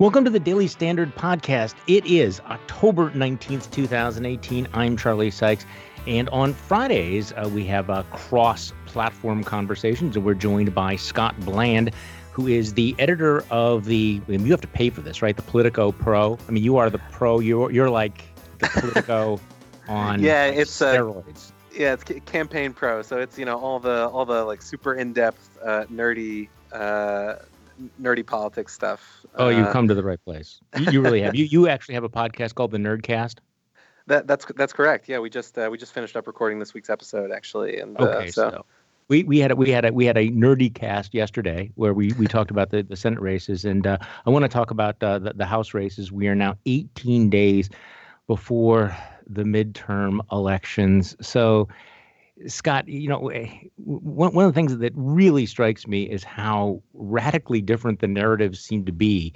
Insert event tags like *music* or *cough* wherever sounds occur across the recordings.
Welcome to the Daily Standard Podcast. It is October 19th, 2018. I'm Charlie Sykes. And on Fridays, uh, we have uh, cross platform conversations, and we're joined by Scott Bland, who is the editor of the. I mean, you have to pay for this, right? The Politico Pro. I mean, you are the pro. You're, you're like the Politico *laughs* on yeah, it's uh, steroids. yeah, it's campaign pro. So it's you know all the all the like super in depth, uh, nerdy uh, nerdy politics stuff. Oh, you've uh, come to the right place. You, you really have. You you actually have a podcast called the Nerdcast. *laughs* That that's that's correct. Yeah, we just uh, we just finished up recording this week's episode actually, and uh, okay, so. so. We, we had a, we had a, we had a nerdy cast yesterday where we, we talked about the, the Senate races and uh, I want to talk about uh, the, the House races. We are now 18 days before the midterm elections. So Scott, you know, eh, one, one of the things that really strikes me is how radically different the narratives seem to be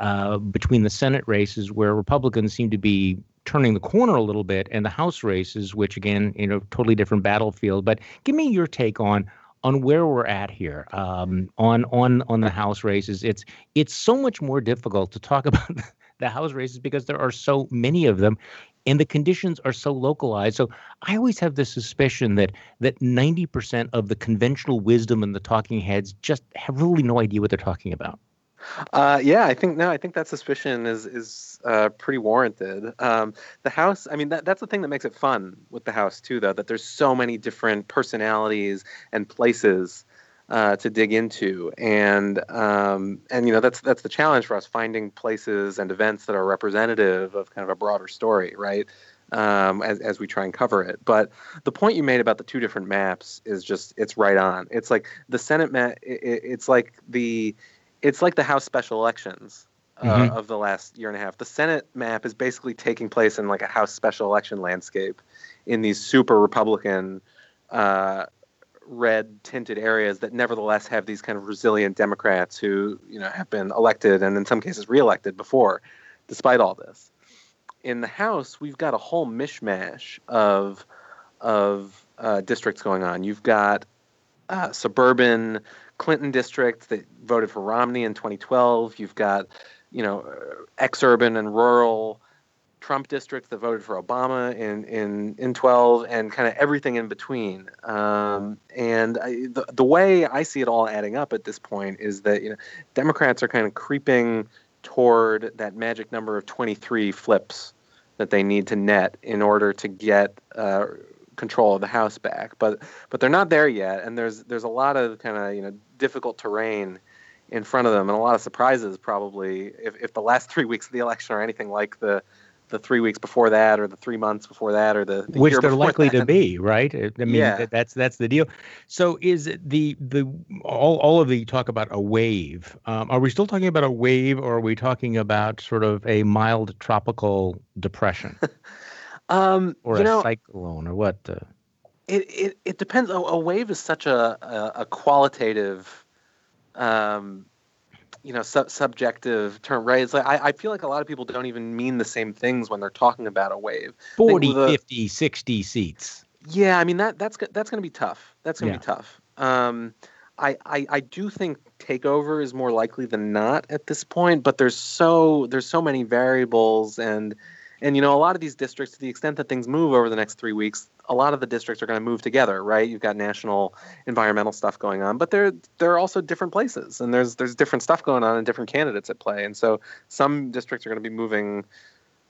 uh, between the Senate races, where Republicans seem to be turning the corner a little bit, and the House races, which again, you know, totally different battlefield. But give me your take on on where we're at here um, on on on the House races. It's it's so much more difficult to talk *laughs* about the House races because there are so many of them, and the conditions are so localized. So I always have the suspicion that that 90% of the conventional wisdom and the talking heads just have really no idea what they're talking about. Uh, yeah, I think no, I think that suspicion is is uh, pretty warranted. Um, the house, I mean, that, that's the thing that makes it fun with the house too, though, that there's so many different personalities and places uh, to dig into, and um, and you know that's that's the challenge for us finding places and events that are representative of kind of a broader story, right? Um, as as we try and cover it. But the point you made about the two different maps is just it's right on. It's like the Senate map. It, it's like the it's like the House special elections. Uh, mm-hmm. Of the last year and a half, the Senate map is basically taking place in like a House special election landscape, in these super Republican uh, red tinted areas that nevertheless have these kind of resilient Democrats who you know have been elected and in some cases reelected before, despite all this. In the House, we've got a whole mishmash of of uh, districts going on. You've got uh, suburban Clinton districts that voted for Romney in 2012. You've got you know ex-urban and rural Trump districts that voted for Obama in in in 12, and kind of everything in between. Um, and I, the the way I see it all adding up at this point is that you know Democrats are kind of creeping toward that magic number of 23 flips that they need to net in order to get uh, control of the House back. But but they're not there yet, and there's there's a lot of kind of you know difficult terrain in front of them and a lot of surprises probably if, if the last *laughs* three weeks of the election are anything like the the three weeks before that or the three months before that or the, the which they're likely that. to be right? I mean yeah. that's that's the deal. So is the the all, all of the talk about a wave um, are we still talking about a wave or are we talking about sort of a mild tropical depression? *laughs* Um, or a know, cyclone or what uh, it, it it depends. A, a wave is such a a, a qualitative um, you know sub- subjective term right? It's like I, I feel like a lot of people don't even mean the same things when they're talking about a wave. 40 the, 50 60 seats. Yeah i mean that that's that's going to be tough. That's going to yeah. be tough. Um, I, I i do think takeover is more likely than not at this point but there's so there's so many variables and and you know, a lot of these districts, to the extent that things move over the next three weeks, a lot of the districts are going to move together, right? You've got national environmental stuff going on, but there there are also different places, and there's there's different stuff going on and different candidates at play, and so some districts are going to be moving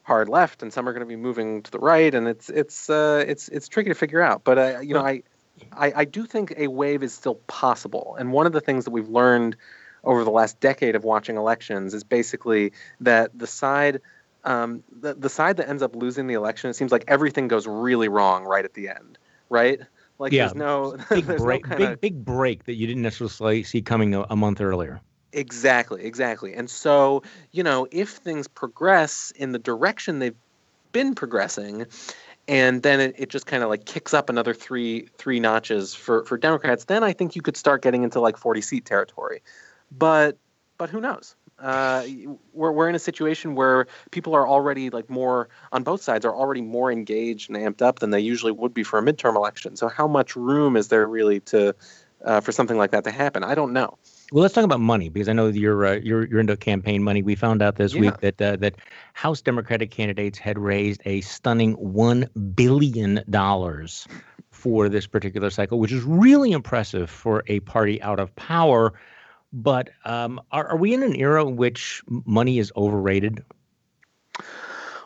hard left, and some are going to be moving to the right, and it's it's uh, it's it's tricky to figure out. But uh, you know, I, I I do think a wave is still possible, and one of the things that we've learned over the last decade of watching elections is basically that the side um, the the side that ends up losing the election, it seems like everything goes really wrong right at the end, right? Like yeah, *laughs* there's no big there's break, no kinda... big big break that you didn't necessarily see coming a, a month earlier. Exactly, exactly. And so, you know, if things progress in the direction they've been progressing, and then it, it just kind of like kicks up another three three notches for for Democrats, then I think you could start getting into like 40 seat territory. But but who knows? Uh, we're we're in a situation where people are already like more on both sides are already more engaged and amped up than they usually would be for a midterm election. So how much room is there really to uh, for something like that to happen? I don't know. Well, let's talk about money because I know you're uh, you're you're into campaign money. We found out this Yeah. week that uh, that House Democratic candidates had raised a stunning one billion dollars for this particular cycle, which is really impressive for a party out of power. But um, are, are we in an era in which money is overrated?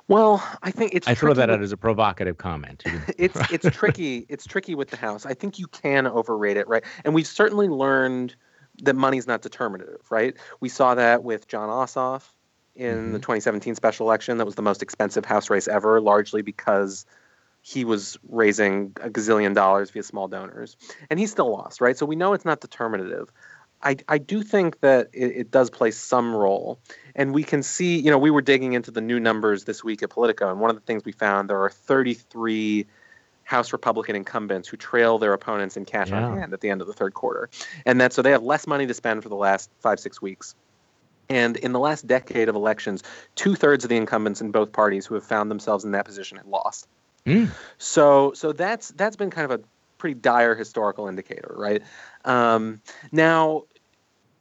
Well, I think it's I throw that with- out as a provocative comment. *laughs* it's *laughs* it's tricky. It's tricky with the House. I think you can overrate it, right? And we've certainly learned that money's not determinative, right? We saw that with Jon Ossoff in the 2017 special election. That was the most expensive House race ever, largely because he was raising a gazillion dollars via small donors, and he still lost, right? So we know it's not determinative. I, I do think that it, it does play some role. And we can see, you know, we were digging into the new numbers this week at Politico, and one of the things we found there are 33 House Republican incumbents who trail their opponents in cash Yeah. on hand at the end of the third quarter. And that so they have less money to spend for the last five, six weeks. And in the last decade of elections, two thirds of the incumbents in both parties who have found themselves in that position had lost. Mm. So so that's that's been kind of a pretty dire historical indicator, right? Um, now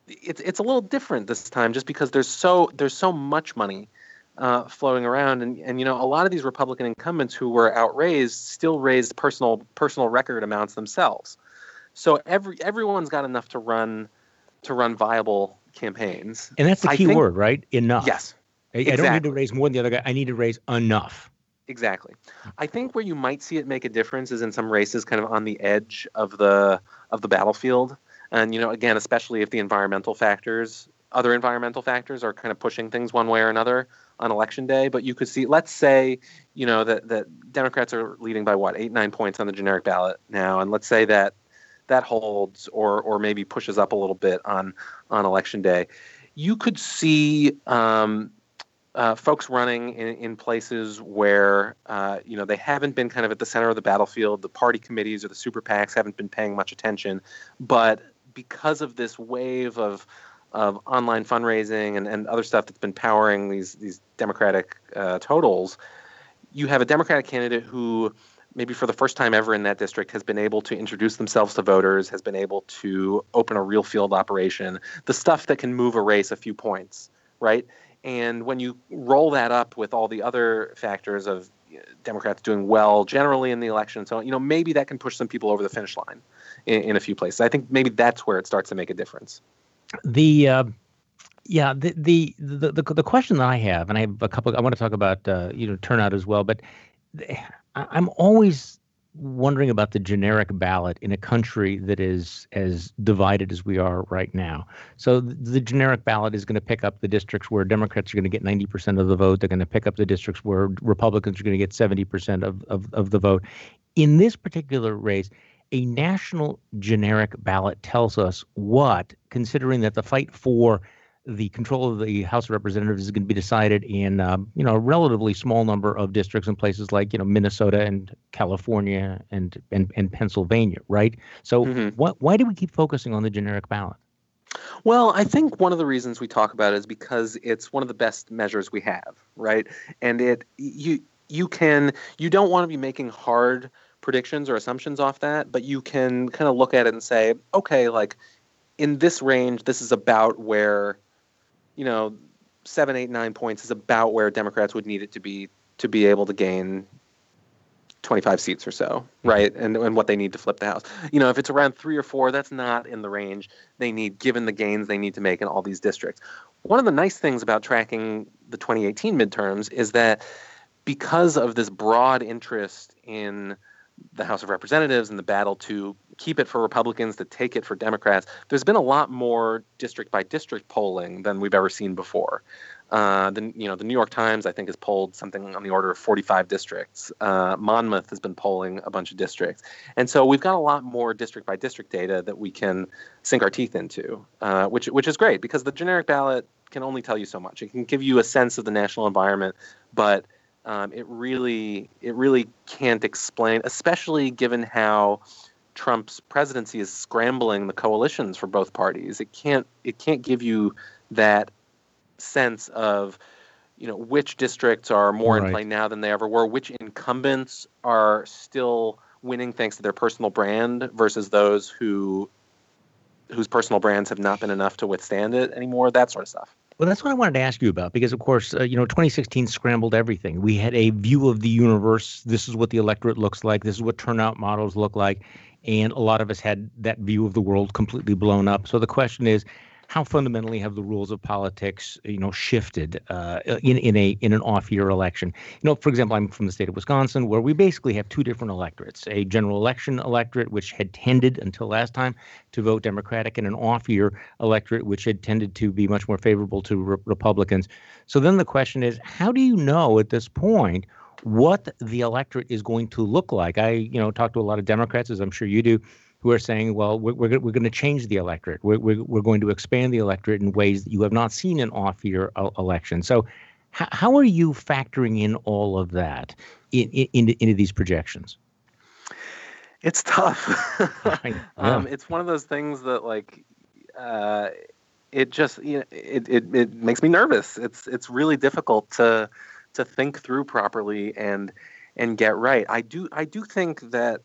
it's it's a little different this time just because there's so there's so much money uh, floating around and, and you know a lot of these Republican incumbents who were outraised still raised personal personal record amounts themselves. So every everyone's got enough to run to run viable campaigns. And that's the key think- word, right? Enough. Yes. I, I don't need to raise more than the other guy. I need to raise enough. Exactly. I think where you might see it make a difference is in some races kind of on the edge of the of the battlefield. And you know, again, especially if the environmental factors, other environmental factors are kind of pushing things one way or another on election day, but you could see let's say, you know, that that Democrats are leading by what, 8 9 points on the generic ballot now, and let's say that that holds or or maybe pushes up a little bit on on election day. You could see um, uh, folks running in, in places where uh, you know they haven't been kind of at the center of the battlefield. The party committees or the super PACs haven't been paying much attention, but because of this wave of of online fundraising and, and other stuff that's been powering these these Democratic uh, totals, you have a Democratic candidate who maybe for the first time ever in that district has been able to introduce themselves to voters, has been able to open a real field operation, the stuff that can move a race a few points, right? And when you roll that up with all the other factors of Democrats doing well generally in the election, so you know maybe that can push some people over the finish line in, in a few places. I think maybe that's where it starts to make a difference. The uh, yeah, the, the the the the question that I have, and I have a couple. I want to talk about uh, you know turnout as well, but I'm always wondering about the generic ballot in a country that is as divided as we are right now. So th- the generic ballot is going to pick up the districts where Democrats are going to get 90% of the vote. They're going to pick up the districts where Republicans are going to get 70% of, of, of the vote. In this particular race, a national generic ballot tells us what, considering that the fight for the control of the House of Representatives is going to be decided in, um, you know, a relatively small number of districts in places like, you know, Minnesota and California and and, and Pennsylvania, right? So, Mhm. what, why do we keep focusing on the generic ballot? Well, I think one of the reasons we talk about it is because it's one of the best measures we have, right? And it you you can you don't want to be making hard predictions or assumptions off that, but you can kind of look at it and say, okay, like in this range, this is about where, you know, seven, eight, nine points is about where Democrats would need it to be to be able to gain 25 seats or so, mm-hmm. right? And and what they need to flip the house. You know, if it's around 3 or 4, that's not in the range they need given the gains they need to make in all these districts. One of the nice things about tracking the 2018 midterms is that because of this broad interest in the House of Representatives and the battle to keep it for Republicans, to take it for Democrats, there's been a lot more district by district polling than we've ever seen before. Uh, the you know the New York Times I think has polled something on the order of 45 districts. Uh, Monmouth has been polling a bunch of districts, and so we've got a lot more district by district data that we can sink our teeth into, uh, which which is great because the generic ballot can only tell you so much. It can give you a sense of the national environment, but um, it really it really can't explain, especially given how Trump's presidency is scrambling the coalitions for both parties. It can't it can't give you that sense of you know which districts are more in play now than they ever were, which incumbents are still winning thanks to their personal brand versus those who whose personal brands have not been enough to withstand it anymore. That sort of stuff. Well, that's what I wanted to ask you about because, of course, uh, you know, 2016 scrambled everything. We had a view of the universe. This is what the electorate looks like. This is what turnout models look like. And a lot of us had that view of the world completely blown up. So the question is, how fundamentally have the rules of politics, you know, shifted uh, in in a in an off-year election? You know, for example, I'm from the state of Wisconsin, where we basically have two different electorates: a general election electorate, which had tended until last time to vote Democratic, and an off-year electorate, which had tended to be much more favorable to re- Republicans. So then the question is, how do you know at this point? what the electorate is going to look like. I, you know, talk to a lot of Democrats, as I'm sure you do, who are saying, well, we're, we're, we're going to change the electorate. We're, we're, we're going to expand the electorate in ways that you have not seen in off year election. So, h- how are you factoring in all of that in, in, into, into these projections? It's tough. *laughs* *laughs* um, it's one of those things that, like, uh, it just you know, it, it, it makes me nervous. It's it's really difficult to to think through properly and and get right. I do I do think that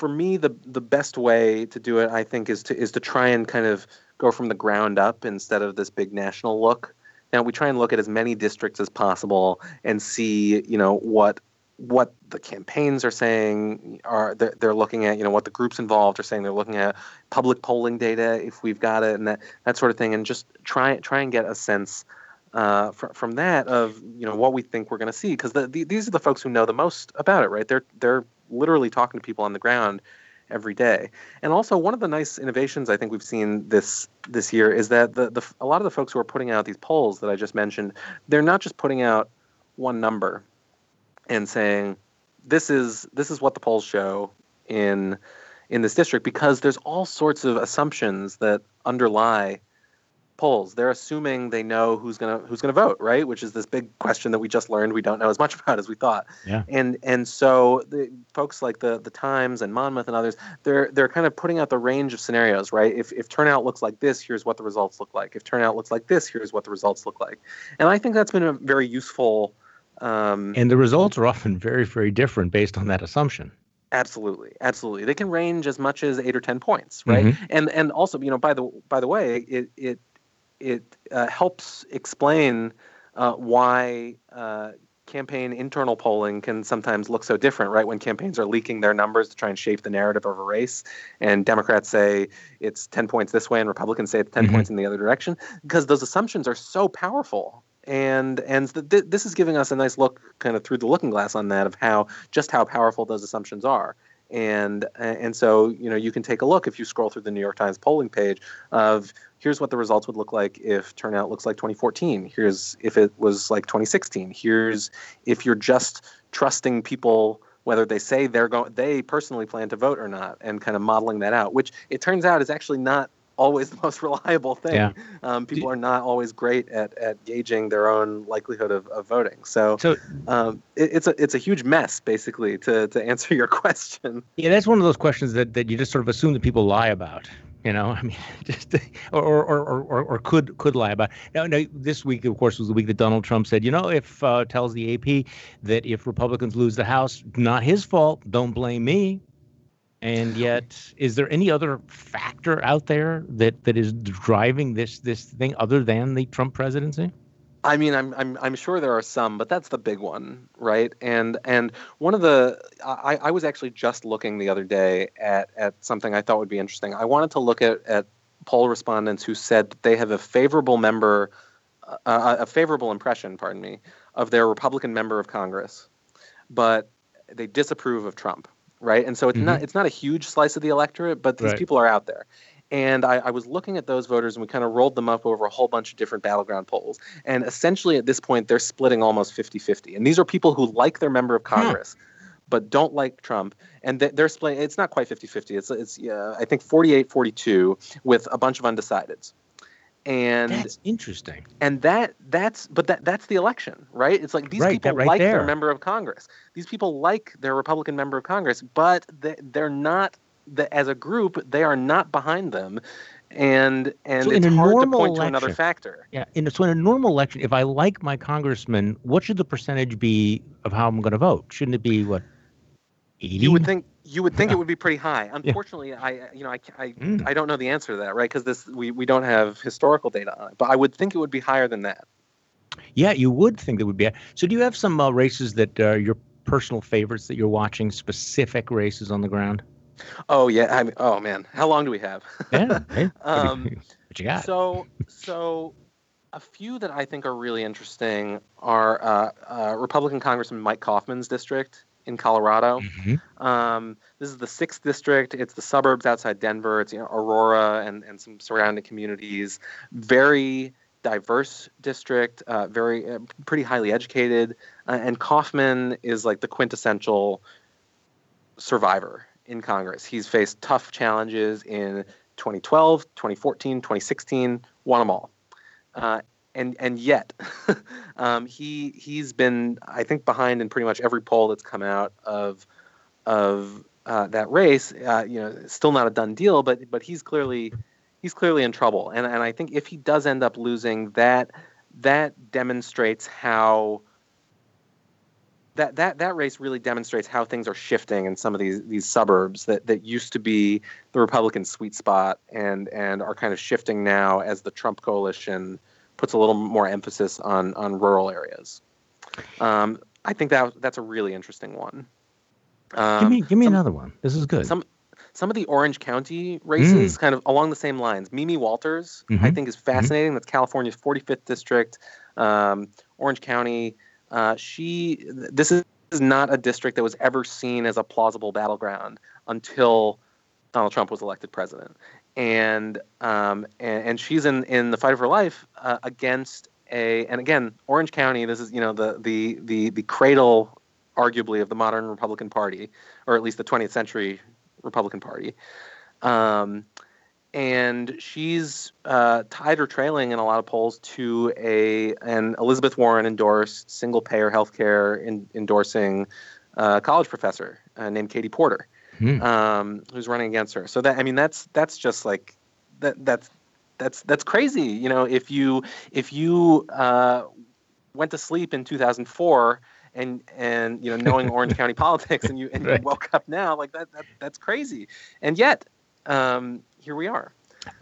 for me, the the best way to do it, I think, is to is to try and kind of go from the ground up instead of this big national look. Now we try and look at as many districts as possible and see, you know, what what the campaigns are saying are they're, they're looking at you know what the groups involved are saying they're looking at public polling data if we've got it and that that sort of thing and just try try and get a sense uh, fr- from that of you know what we think we're going to see because the, the, these are the folks who know the most about it right they're they're literally talking to people on the ground every day. And also, one of the nice innovations I think we've seen this this year is that the, the a lot of the folks who are putting out these polls that I just mentioned, they're not just putting out one number and saying this is this is what the polls show in in this district because there's all sorts of assumptions that underlie polls. They're assuming they know who's gonna who's gonna vote, right? Which is this big question that we just learned we don't know as much *laughs* about as we thought. Yeah. And and so the folks like the the Times and Monmouth and others, they're they're kind of putting out the range of scenarios, right? If if turnout looks like this, here's what the results look like. If turnout looks like this, here's what the results look like. And I think that's been a very useful. Um, and the results are often very very different based on that assumption. Absolutely, absolutely. They can range as much as eight or ten points, right? Mm-hmm. And and also, you know, by the by the way, it it it uh, helps explain uh, why uh, campaign internal polling can sometimes look so different, right? When campaigns are leaking their numbers to try and shape the narrative of a race, and Democrats say it's 10 points this way, and Republicans say it's 10 mm-hmm. points in the other direction, because those assumptions are so powerful. And and th- this is giving us a nice look, kind of through the looking glass, on that of how just how powerful those assumptions are and and so you know you can take a look if you scroll through the New York Times polling page of here's what the results would look like if turnout looks like 2014 here's if it was like 2016 here's if you're just trusting people whether they say they're going they personally plan to vote or not and kind of modeling that out which it turns out is actually not always the most *laughs* reliable thing. Yeah. Um, people are not always great at, at gauging their own likelihood of, of voting. So, so um, it, it's a it's a huge mess, basically, to, to answer *laughs* your question. Yeah, that's one of those questions that, that you just sort of assume that people lie about. You know, *laughs* I mean, just or or, or, or, or could could lie about. Now, now, this week, of course, was the week that Donald Trump said, you know, if uh, tells the AP that if Republicans lose the House, not his fault. Don't blame me. And yet, is there any other factor out there that, that is driving this this thing other than the Trump presidency? I mean, I'm I'm I'm sure there are some, but that's the big one, right? And and one of the I, I was actually just looking the other day at at something I thought would be interesting. I wanted to look at at poll respondents who said that they have a favorable member, uh, a favorable impression, pardon me, of their Republican member of Congress, but they disapprove of Trump right? And so it's mm-hmm. not it's not a huge slice of the electorate, but these right. people are out there. And I, I, was looking at those voters and we kind of rolled them up over a whole bunch of different battleground polls. And essentially at this point, they're splitting almost 50 50. And these are people who like their member of Congress. Yeah. But don't like Trump, and they're splitting. It's not quite 50-50. It's it's uh, I think 48-42 with a bunch of undecideds and that's interesting. and that that's but that that's the election right? It's like these right, people right like there. their member of congress. These people like their republican member of congress but they, they're not the, as a group they are not behind them. And and so it's hard to point election, to another factor. yeah in, so in a normal election if i like my congressman what should the percentage be of how i'm going to vote? Shouldn't it be what 80? you would think You would think it would be pretty high. Unfortunately, yeah. I you know I I, mm. I don't know the answer to that, right? Because this we, we don't have historical data on it. But I would think it would be higher than that. Yeah, you would think that would be. So, do you have some uh, races that are uh, your personal favorites that you're watching? Specific races on the ground? Oh yeah. I mean, oh man, how long do we have? yeah. Hey, *laughs* um, *laughs* what you got? So so a few that I think are really interesting are uh, uh, Republican Congressman Mike Coffman's district in Colorado. Mm-hmm. Um, this is the sixth district. It's the suburbs outside Denver. It's you know, Aurora and, and some surrounding communities. Very diverse district, uh, very uh, pretty highly educated, uh, and Coffman is like the quintessential survivor in Congress. He's faced tough challenges in 2012, 2014, 2016, won them all. And and yet, *laughs* um, he he's been I think behind in pretty much every poll that's come out of of uh, that race. Uh, you know, still not a done deal, but but he's clearly he's clearly in trouble. And and I think if he does end up losing, that that demonstrates how that, that that race really demonstrates how things are shifting in some of these these suburbs that, that used to be the Republican sweet spot and and are kind of shifting now as the Trump coalition puts a little more emphasis on on rural areas. Um, I think that that's a really interesting one. Um, give me give me some, another one. This is good. Some some of the Orange County races, mm. kind of along the same lines. Mimi Walters, mm-hmm. I think, is fascinating. Mm-hmm. That's California's 45th district, um, Orange County. Uh, she this is not a district that was ever seen as a plausible battleground until Donald Trump was elected president and um, and, and, she's in in the fight of her life uh, against a and again Orange County. This is you know the the the the cradle, arguably, of the modern Republican Party, or at least the 20th century Republican Party. Um, and she's uh, tied or trailing in a lot of polls to a an Elizabeth Warren endorsed single payer healthcare in, endorsing uh, college professor uh, named Katie Porter hmm. um, who's running against her. So that I mean, that's that's just like that that's that's that's crazy. You know, if you if you uh, went to sleep in 2004 and and you know knowing *laughs* Orange County politics and you and right. you woke up now like that, that that's crazy. And yet um, here we are.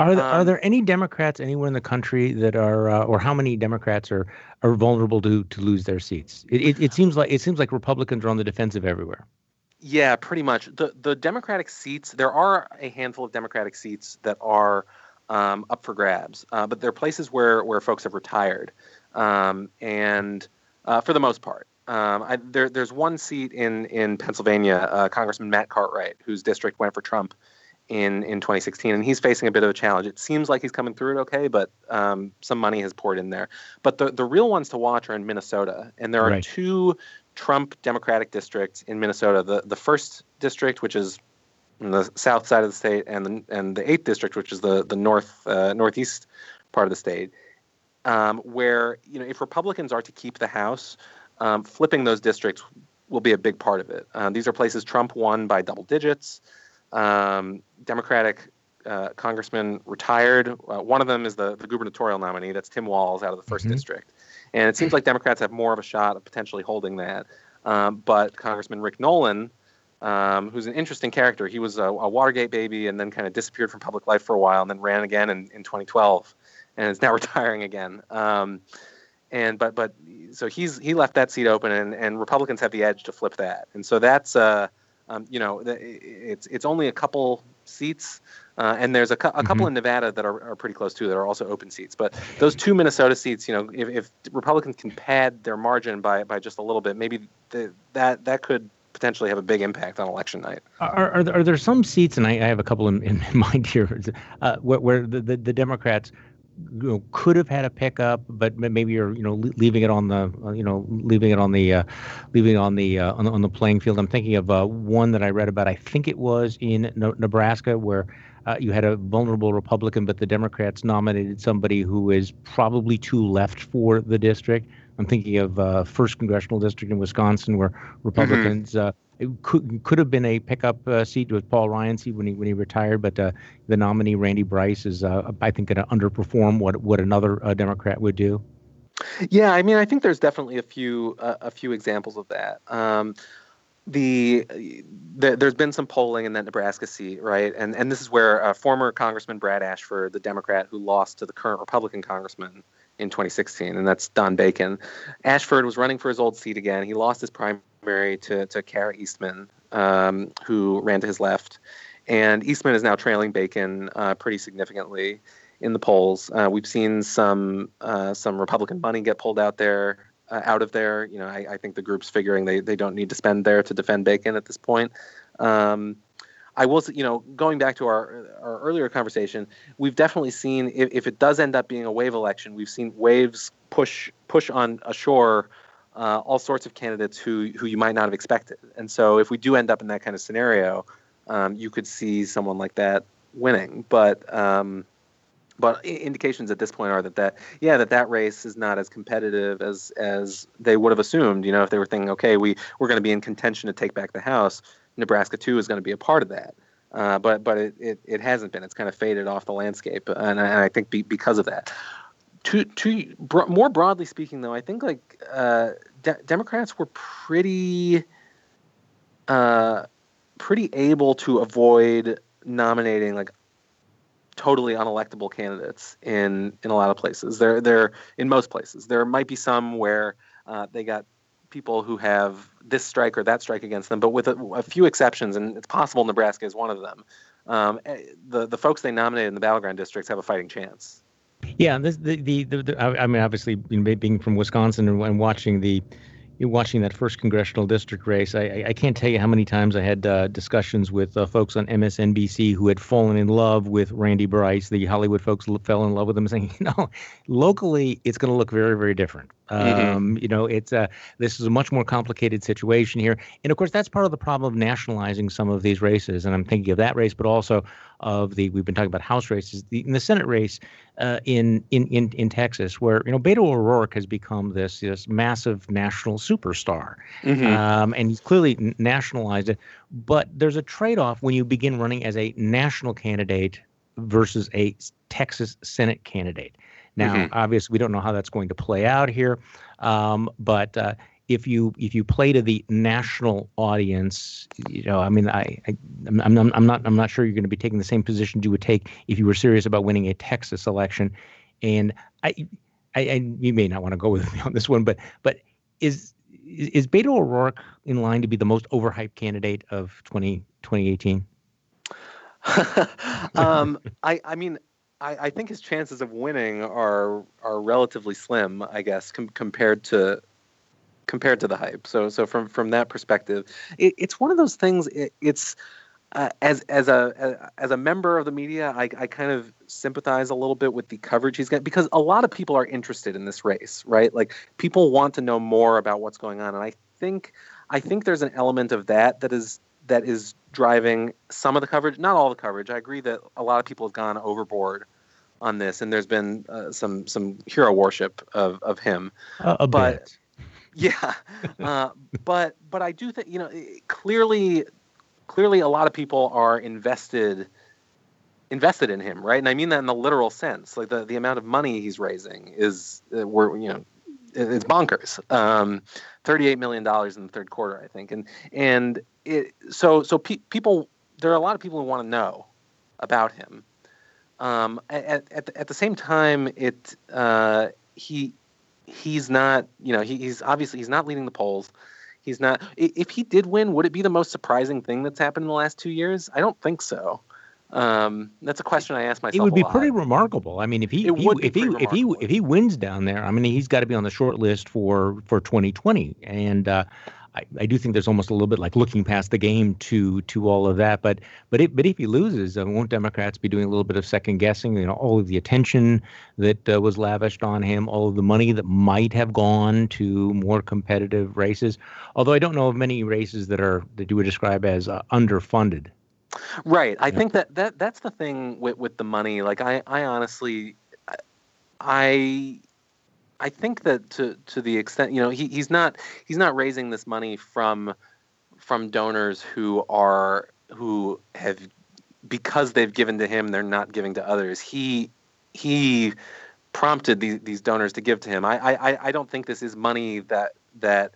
Are there, um, are there any Democrats anywhere in the country that are, uh, or how many Democrats are are vulnerable to to lose their seats? It, it, it seems like it seems like Republicans are on the defensive everywhere. Yeah, pretty much. The the Democratic seats, there are a handful of Democratic seats that are um, up for grabs, uh, but they're places where where folks have retired, um, and uh, for the most part, um, I, there there's one seat in in Pennsylvania, uh, Congressman Matt Cartwright, whose district went for Trump in in 2016, and he's facing a bit of a challenge. It seems like he's coming through it okay, but um, some money has poured in there. But the the real ones to watch are in Minnesota, and there are right. two Trump Democratic district in Minnesota. The the first district, which is in the south side of the state, and the and the eighth district, which is the the north uh, northeast part of the state, um, where you know if Republicans are to keep the House, um, flipping those districts will be a big part of it. Um, these are places Trump won by double digits. Um, Democratic uh, congressman retired. Uh, one of them is the, the gubernatorial nominee. That's Tim Walz out of the 1st mm-hmm. district. And it seems like Democrats have more of a shot of potentially holding that. Um, but Congressman Rick Nolan, um, who's an interesting character, he was a, a, Watergate baby and then kind of disappeared from public life for a while and then ran again in, in 2012 and is now *laughs* retiring again. Um, and but but so he's he left that seat open and, and Republicans have the edge to flip that. And so that's uh, um, you know it's it's only a couple seats. Uh, and there's a, cu- a couple mm-hmm. in Nevada that are, are pretty close too that are also open seats. But those two Minnesota seats, you know, if, if Republicans can pad their margin by, by just a little bit, maybe the, that that could potentially have a big impact on election night. Are, are, there, are there some seats, and I, I have a couple in, in *laughs* mind here, uh, where, where the, the, the Democrats you know, could have had a pickup, but maybe you're you know leaving it on the uh, you know leaving it on the uh, leaving on the, uh, on the on the playing field. I'm thinking of uh, one that I read about. I think it was in Nebraska where uh, you had a vulnerable Republican, but the Democrats nominated somebody who is probably too left for the district. I'm thinking of uh, first congressional district in Wisconsin, where Republicans mm-hmm. uh, it could could have been a pickup uh, seat with Paul Ryan's seat when he when he retired, but uh, the nominee Randy Bryce is, uh, I think, going to underperform what what another uh, Democrat would do. Yeah, I mean, I think there's definitely a few a few examples of that. Um, the, the, there's been some polling in that Nebraska seat, right? And and this is where uh, former Congressman Brad Ashford, the Democrat who lost to the current Republican congressman in 2016, and that's Don Bacon. Ashford was running for his old seat again. He lost his primary to to Kara Eastman, um, who ran to his left, and Eastman is now trailing Bacon uh, pretty significantly in the polls. Uh, we've seen some uh, some Republican money get pulled out there uh, out of there. You know, I, I, think the group's figuring they, they don't need to spend there to defend Bacon at this point. Um, I will, you know, going back to our our earlier conversation, we've definitely seen if, if it does end up being a wave election, we've seen waves push push on ashore uh, all sorts of candidates who who you might not have expected. And so, if we do end up in that kind of scenario, um, you could see someone like that winning. But um, but indications at this point are that that yeah that that race is not as competitive as as they would have assumed you know if they were thinking okay we we're going to be in contention to take back the house nebraska 2 is going to be a part of that. Uh, but but it, it, it hasn't been. It's kind of faded off the landscape and, and i think be, because of that. To to bro- more broadly speaking though i think like uh, de- democrats were pretty uh, pretty able to avoid nominating like totally unelectable candidates in in a lot of places. There there in most places. There might be some where uh, they got people who have this strike or that strike against them, but with a, a few exceptions, and it's possible Nebraska is one of them. Um, eh, the the folks they nominated in the battleground districts have a fighting chance. Yeah, this, the, the, the, the I mean, obviously, you know, being from Wisconsin and, and watching the watching that first congressional district race, I, I can't tell you how many times I had uh, discussions with uh, folks on MSNBC who had fallen in love with Randy Bryce. The Hollywood folks fell in love with him, *laughs* saying, you know, locally it's going to look very, very different. Mm-hmm. Um, you know, it's uh, this is a much more complicated situation here, and of course that's part of the problem of nationalizing some of these races. And I'm thinking of that race, but also of the we've been talking about House races, the, in the Senate race uh, in in in in Texas, where you know Beto O'Rourke has become this this massive national superstar, mm-hmm. um, and he's clearly nationalized it. But there's a trade-off when you begin running as a national candidate versus a Texas Senate candidate. Now, mm-hmm. obviously, we don't know how that's going to play out here, um, but uh, if you if you play to the national audience, you know, I mean, I, I am I'm, I'm not I'm not sure you're going to be taking the same position you would take if you were serious about winning a Texas election, and I, I, I you may not want to go with me on this one, but but is is Beto O'Rourke in line to be the most overhyped candidate of 20, 2018? *laughs* um, I I mean I, I, think his chances of winning are are relatively slim, I guess, com- compared to compared to the hype. So so from from that perspective, it, it's one of those things. It, it's uh, as as a as a member of the media, I, I kind of sympathize a little bit with the coverage he's getting because a lot of people are interested in this race, right? Like people want to know more about what's going on, and I think I think there's an element of that that is that is driving some of the coverage, not all the coverage. I agree that a lot of people have gone overboard on this, and there's been uh, some some hero worship of of him. Uh, a but bit. Yeah, *laughs* uh, but but I do think you know clearly clearly a lot of people are invested invested in him, right? And I mean that in the literal sense. Like the the amount of money he's raising is uh, we're you know it's bonkers. Um, Thirty-eight million dollars in the third quarter, I think, and and it, so so pe- people there are a lot of people who want to know about him. Um, at, at, at the same time, it uh, he he's not you know he, he's obviously he's not leading the polls. He's not. If he did win, would it be the most surprising thing that's happened in the last two years? I don't think so. Um, that's a question I ask myself. It would be pretty remarkable. I mean, if he if he if he, if he if he wins down there, I mean, he's got to be on the short list for for 2020. And uh, I, I do think there's almost a little bit like looking past the game to to all of that. But but it, but if he loses, uh, won't Democrats be doing a little bit of second guessing? You know, all of the attention that uh, was lavished on him, all of the money that might have gone to more competitive races. Although I don't know of many races that are that you would describe as uh, underfunded. Right. I think that, that that's the thing with with the money. Like I I honestly I I think that to to the extent you know he, he's not he's not raising this money from from donors who are who have because they've given to him they're not giving to others. He he prompted these these donors to give to him. I I I don't think this is money that that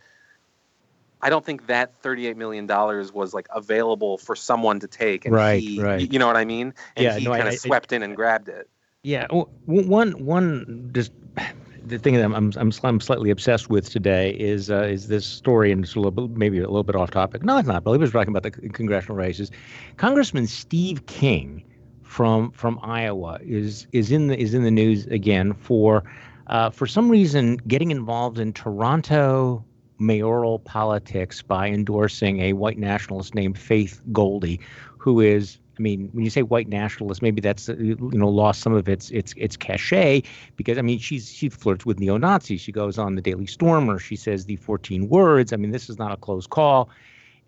I don't think that thirty-eight million dollars was like available for someone to take. And right, he, right. You know what I mean? And yeah, he no, kind of swept I, in and grabbed it. Yeah, one one just the thing that I'm, I'm I'm slightly obsessed with today is uh, is this story, and it's a little maybe a little bit off topic. No, it's not. But was talking about the congressional races. Congressman Steve King from from Iowa is is in the is in the news again for uh, for some reason getting involved in Toronto mayoral politics by endorsing a white nationalist named Faith Goldy, who is mean, when you say white nationalist, maybe that's uh, you know lost some of its its its cachet because I mean she's she flirts with neo Nazis. She goes on the Daily Stormer. She says the 14 words. I mean, this is not a close call.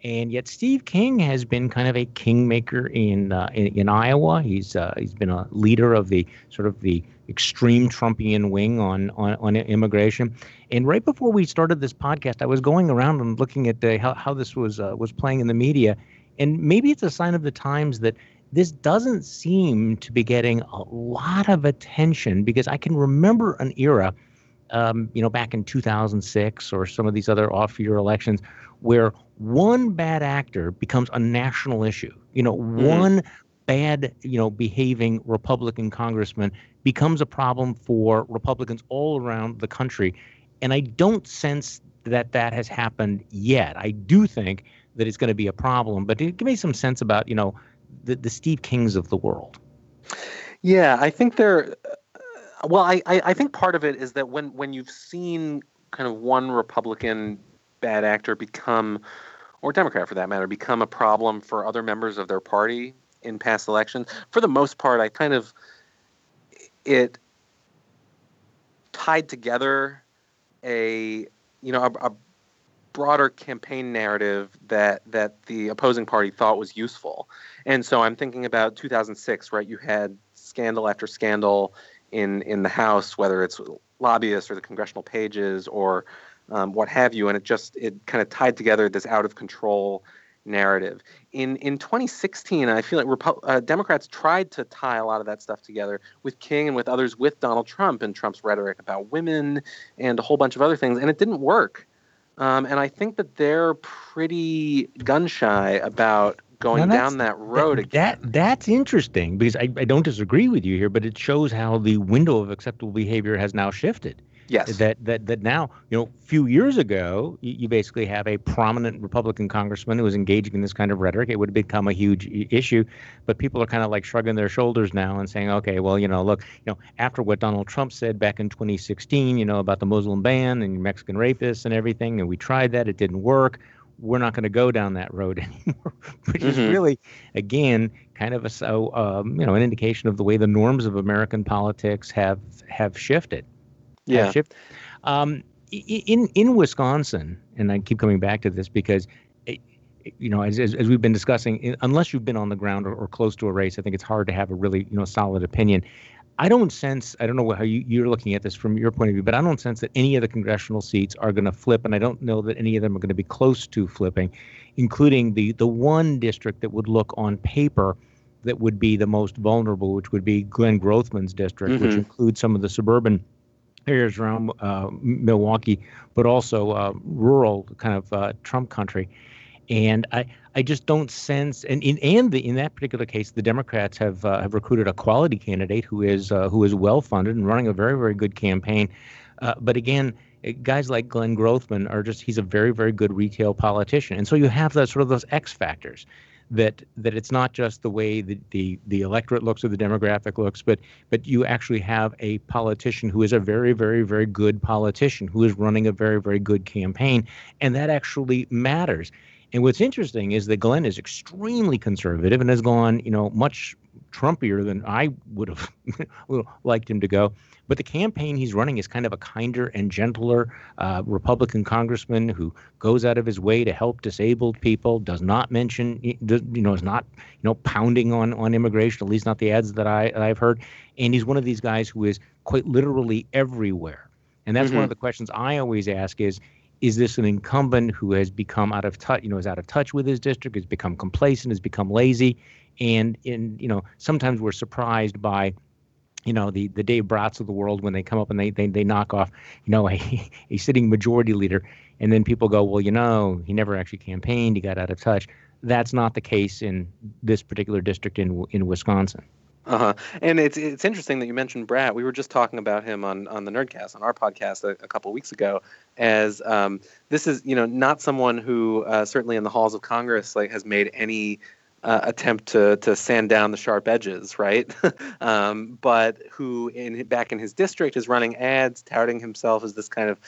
And yet, Steve King has been kind of a kingmaker in uh, in, in, Iowa. He's uh, he's been a leader of the sort of the extreme Trumpian wing on, on, on immigration. And right before we started this podcast, I was going around and looking at how how this was uh, was playing in the media, and maybe it's a sign of the times that this doesn't seem to be getting a lot of attention because I can remember an era, um, you know, back in 2006 or some of these other off-year elections where one bad actor becomes a national issue. You know, mm-hmm. one bad, you know, behaving Republican congressman becomes a problem for Republicans all around the country. And I don't sense that that has happened yet. I do think that it's going to be a problem. But give me some sense about you know the the Steve Kings of the world. Yeah, I think they're. Uh, well, I, I, I think part of it is that when when you've seen kind of one Republican bad actor become, or Democrat for that matter, become a problem for other members of their party in past elections, for the most part, I kind of it tied together a you know a, a broader campaign narrative that that the opposing party thought was useful. And so I'm thinking about 2006, right? You had scandal after scandal in in the House, whether it's lobbyists or the congressional pages or um, what have you, and it just it kind of tied together this out of control narrative. In in 2016, I feel like Repu- uh, Democrats tried to tie a lot of that stuff together with King and with others with Donald Trump and Trump's rhetoric about women and a whole bunch of other things, and it didn't work. Um, and I think that they're pretty gun shy about going down that road that, again. That that's interesting because I, I don't disagree with you here, but it shows how the window of acceptable behavior has now shifted. Yes. That that that now, you know, a few years ago, you, you, basically have a prominent Republican congressman who was engaging in this kind of rhetoric. It would have become a huge issue, but people are kind of like shrugging their shoulders now and saying, okay, well, you know, look, you know, after what Donald Trump said back in 2016, you know, about the Muslim ban and Mexican rapists and everything, and we tried that, it didn't work. We're not going to go down that road *laughs* anymore, which mm-hmm. is really, again, kind of a so um, you know an indication of the way the norms of American politics have have shifted yeah. shift. Um, in in Wisconsin, and I keep coming back to this because, eh, you know, as, as, as we've been discussing, unless you've been on the ground or, or, close to a race, I think it's hard to have a really you know solid opinion. I don't sense. I don't know how you, you're looking at this from your point of view, but I don't sense that any of the congressional seats are going to flip, and I don't know that any of them are going to be close to flipping, including the the one district that would look on paper that would be the most vulnerable, which would be Glenn Grothman's district, mm-hmm. which includes some of the suburban areas around uh, Milwaukee, but also uh, rural kind of uh, Trump country. And I, I just don't sense, and in and the, in that particular case, the Democrats have uh, have recruited a quality candidate who is uh, who is well funded and running a very very good campaign. Uh, but again, guys like Glenn Grothman are just he's a very very good retail politician, and so you have that sort of those X factors that that it's not just the way the, the the electorate looks or the demographic looks, but but you actually have a politician who is a very very very good politician who is running a very very good campaign, and that actually matters. And what's interesting is that Glenn is extremely conservative and has gone, you know, much Trumpier than I would have *laughs* liked him to go. But the campaign he's running is kind of a kinder and gentler uh, Republican congressman who goes out of his way to help disabled people, does not mention, you know, is not, you know, pounding on, on immigration, at least not the ads that I, I've heard. And he's one of these guys who is quite literally everywhere. And that's mm-hmm. one of the questions I always ask is, is this an incumbent who has become out of touch, you know, is out of touch with his district, has become complacent, has become lazy? And in, you know, sometimes we're surprised by you know the the Dave Brats of the world when they come up and they they, they knock off you know *laughs* a, a sitting majority leader and then people go well you know he never actually campaigned he got out of touch that's not the case in this particular district in in Wisconsin. Uh huh. And it's it's interesting that you mentioned Brat. We were just talking about him on on the Nerdcast on our podcast a, a couple weeks ago. As um, this is you know not someone who uh, certainly in the halls of Congress like has made any uh, attempt to to sand down the sharp edges, right? *laughs* um, but who in back in his district is running ads touting himself as this kind of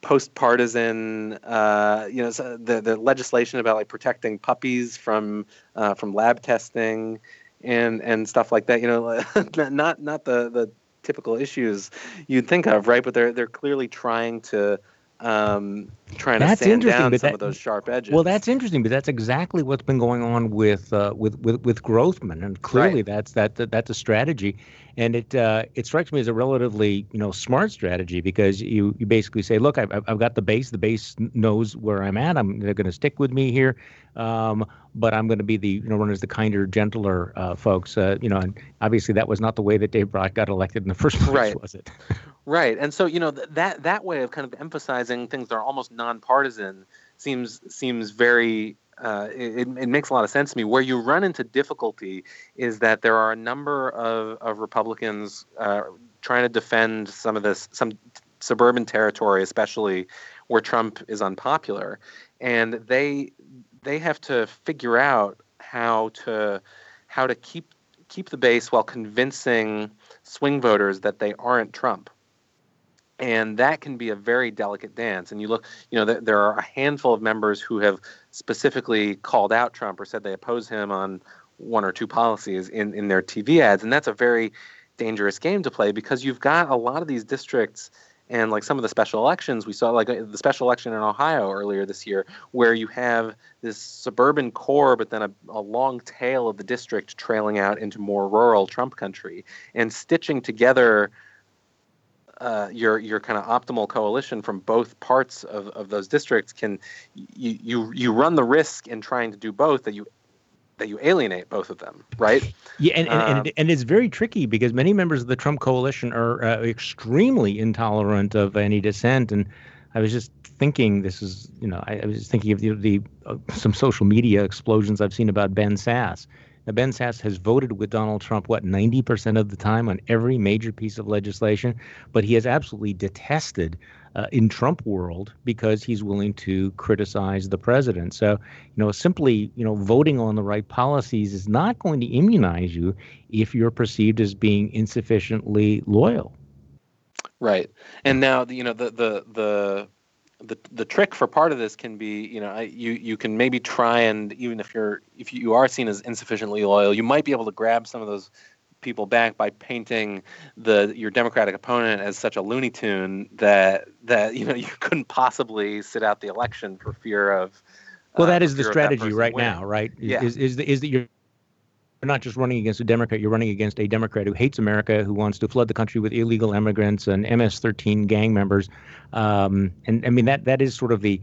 post-partisan, uh, you know, the the legislation about like protecting puppies from uh, from lab testing and and stuff like that. You know, *laughs* not not the the typical issues you'd think of, right? But they're they're clearly trying to um, trying that's to sand down some that, of those sharp edges. Well, that's interesting, but that's exactly what's been going on with uh, with, with with Grothman, and clearly right. that's that, that that's a strategy, and it uh, it strikes me as a relatively you know smart strategy because you you basically say, look, I've I've got the base, the base knows where I'm at, I'm they're going to stick with me here, um, but I'm going to be the you know run as the kinder, gentler uh, folks, uh, you know, and obviously that was not the way that Dave Brat got elected in the *laughs* first place, right. was it? *laughs* Right, and so you know th- that that way of kind of emphasizing things that are almost nonpartisan seems seems very. Uh, it, it makes a lot of sense to me. Where you run into difficulty is that there are a number of, of Republicans uh, trying to defend some of this, some suburban territory, especially where Trump is unpopular, and they they have to figure out how to how to keep keep the base while convincing swing voters that they aren't Trump. And that can be a very delicate dance. And you look you know th- there are a handful of members who have specifically called out trump or said they oppose him on one or two policies in, in their tv ads. And that's a very dangerous game to play because you've got a lot of these districts and like some of the special elections we saw like uh, the special election in ohio earlier this year where you have this suburban core but then a, a long tail of the district trailing out into more rural trump country and stitching together uh, your your kind of optimal coalition from both parts of, of those districts can you, you you run the risk in trying to do both that you that you alienate both of them, right? Yeah, and and, um, and, and, it's very tricky because many members of the Trump coalition are uh, extremely intolerant of any dissent. And I was just thinking, this is you know, I, I was just thinking of the, the uh, some social media explosions I've seen about Ben Sasse now, Ben Sasse has voted with Donald Trump, what, 90% of the time on every major piece of legislation, but he has absolutely detested uh, in Trump world because he's willing to criticize the president. So, you know, simply, you know, voting on the right policies is not going to immunize you if you're perceived as being insufficiently loyal. Right. And now, you know, the the the the the trick for part of this can be you know you you can maybe try and even if you're if you are seen as insufficiently loyal you might be able to grab some of those people back by painting the your democratic opponent as such a looney tune that that you know *laughs* you couldn't possibly sit out the election for fear of well that uh, is the strategy right winning. now right yeah. is, is, is that you're you're not just running against a Democrat, you're running against a Democrat who hates America, who wants to flood the country with illegal immigrants and MS-13 gang members. Um, and I mean that that is sort of the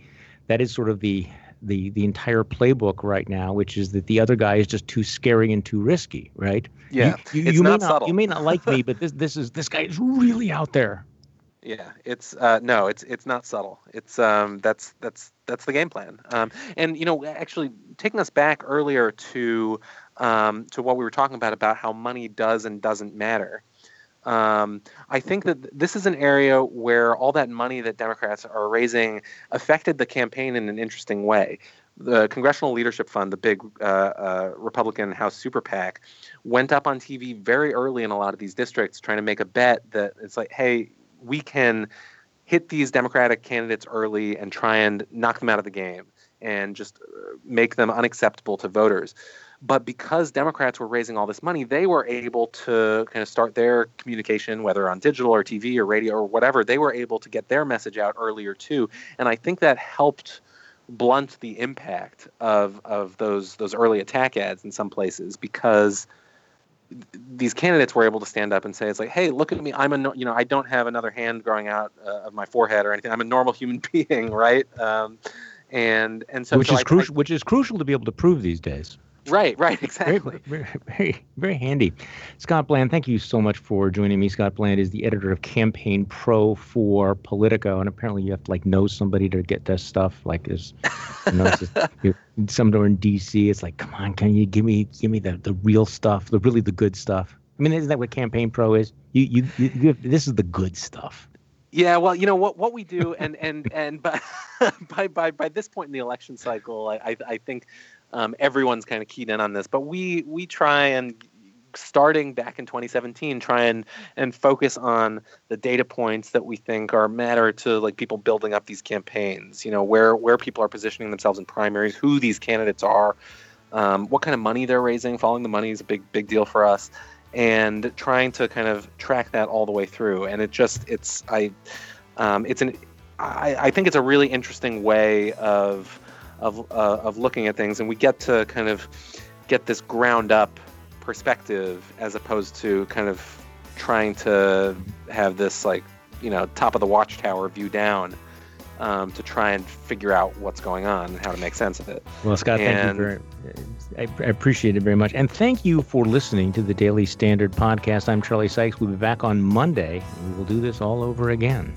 that is sort of the the the entire playbook right now, which is that the other guy is just too scary and too risky, right? Yeah, you, you, you may not, not you may not like me, but this this is this guy is really out there. *laughs* Yeah, it's uh, no, it's it's not subtle. It's um, that's that's that's the game plan. Um, and you know, actually taking us back earlier to um, to what we were talking about about how money does and doesn't matter. Um, I think that this is an area where all that money that Democrats are raising affected the campaign in an interesting way. The Congressional Leadership Fund, the big uh, uh, Republican House super PAC, went up on TV very early in a lot of these districts trying to make a bet that it's like, hey, we can hit these Democratic candidates early and try and knock them out of the game and just uh, make them unacceptable to voters. But because Democrats were raising all this money, they were able to kind of start their communication, whether on digital or TV or radio or whatever. They were able to get their message out earlier too, and I think that helped blunt the impact of of those those early attack ads in some places because these candidates were able to stand up and say it's like hey look at me. I'm a you know i don't have another hand growing out uh, of my forehead or anything. I'm a normal human *laughs* being right? Um, and and so which so is crucial which is crucial to be able to prove these days Right, right, exactly. *laughs* Very, very, very, handy. Scott Bland, thank you so much for joining me. Scott Bland is the editor of Campaign Pro for Politico, and apparently you have to like know somebody to get this stuff. Like, there's you know, just, *laughs* you, somewhere in DC, it's like, come on, can you give me give me the, the real stuff, the really the good stuff. I mean, isn't that what Campaign Pro is? You you, you, you have, this is the good stuff. Yeah, well, you know what what we do, and and and by *laughs* by by by this point in the election cycle, I I, I think um, everyone's kind of keyed in on this, but we we try and starting back in 2017 try and and focus on the data points that we think are matter to like people building up these campaigns you know where where people are positioning themselves in primaries who these candidates are um, what kind of money they're raising. Following the money is a big big deal for us and trying to kind of track that all the way through. And it just it's i um, it's an I, I think it's a really interesting way of of, uh, of looking at things, and we get to kind of get this ground up perspective as opposed to kind of trying to have this like you know top of the watchtower view down um, to try and figure out what's going on and how to make sense of it. Well, Scott, and, thank you very. I, I appreciate it very much, and thank you for listening to the Daily Standard podcast. I'm Charlie Sykes. We'll be back on Monday. and We will do this all over again.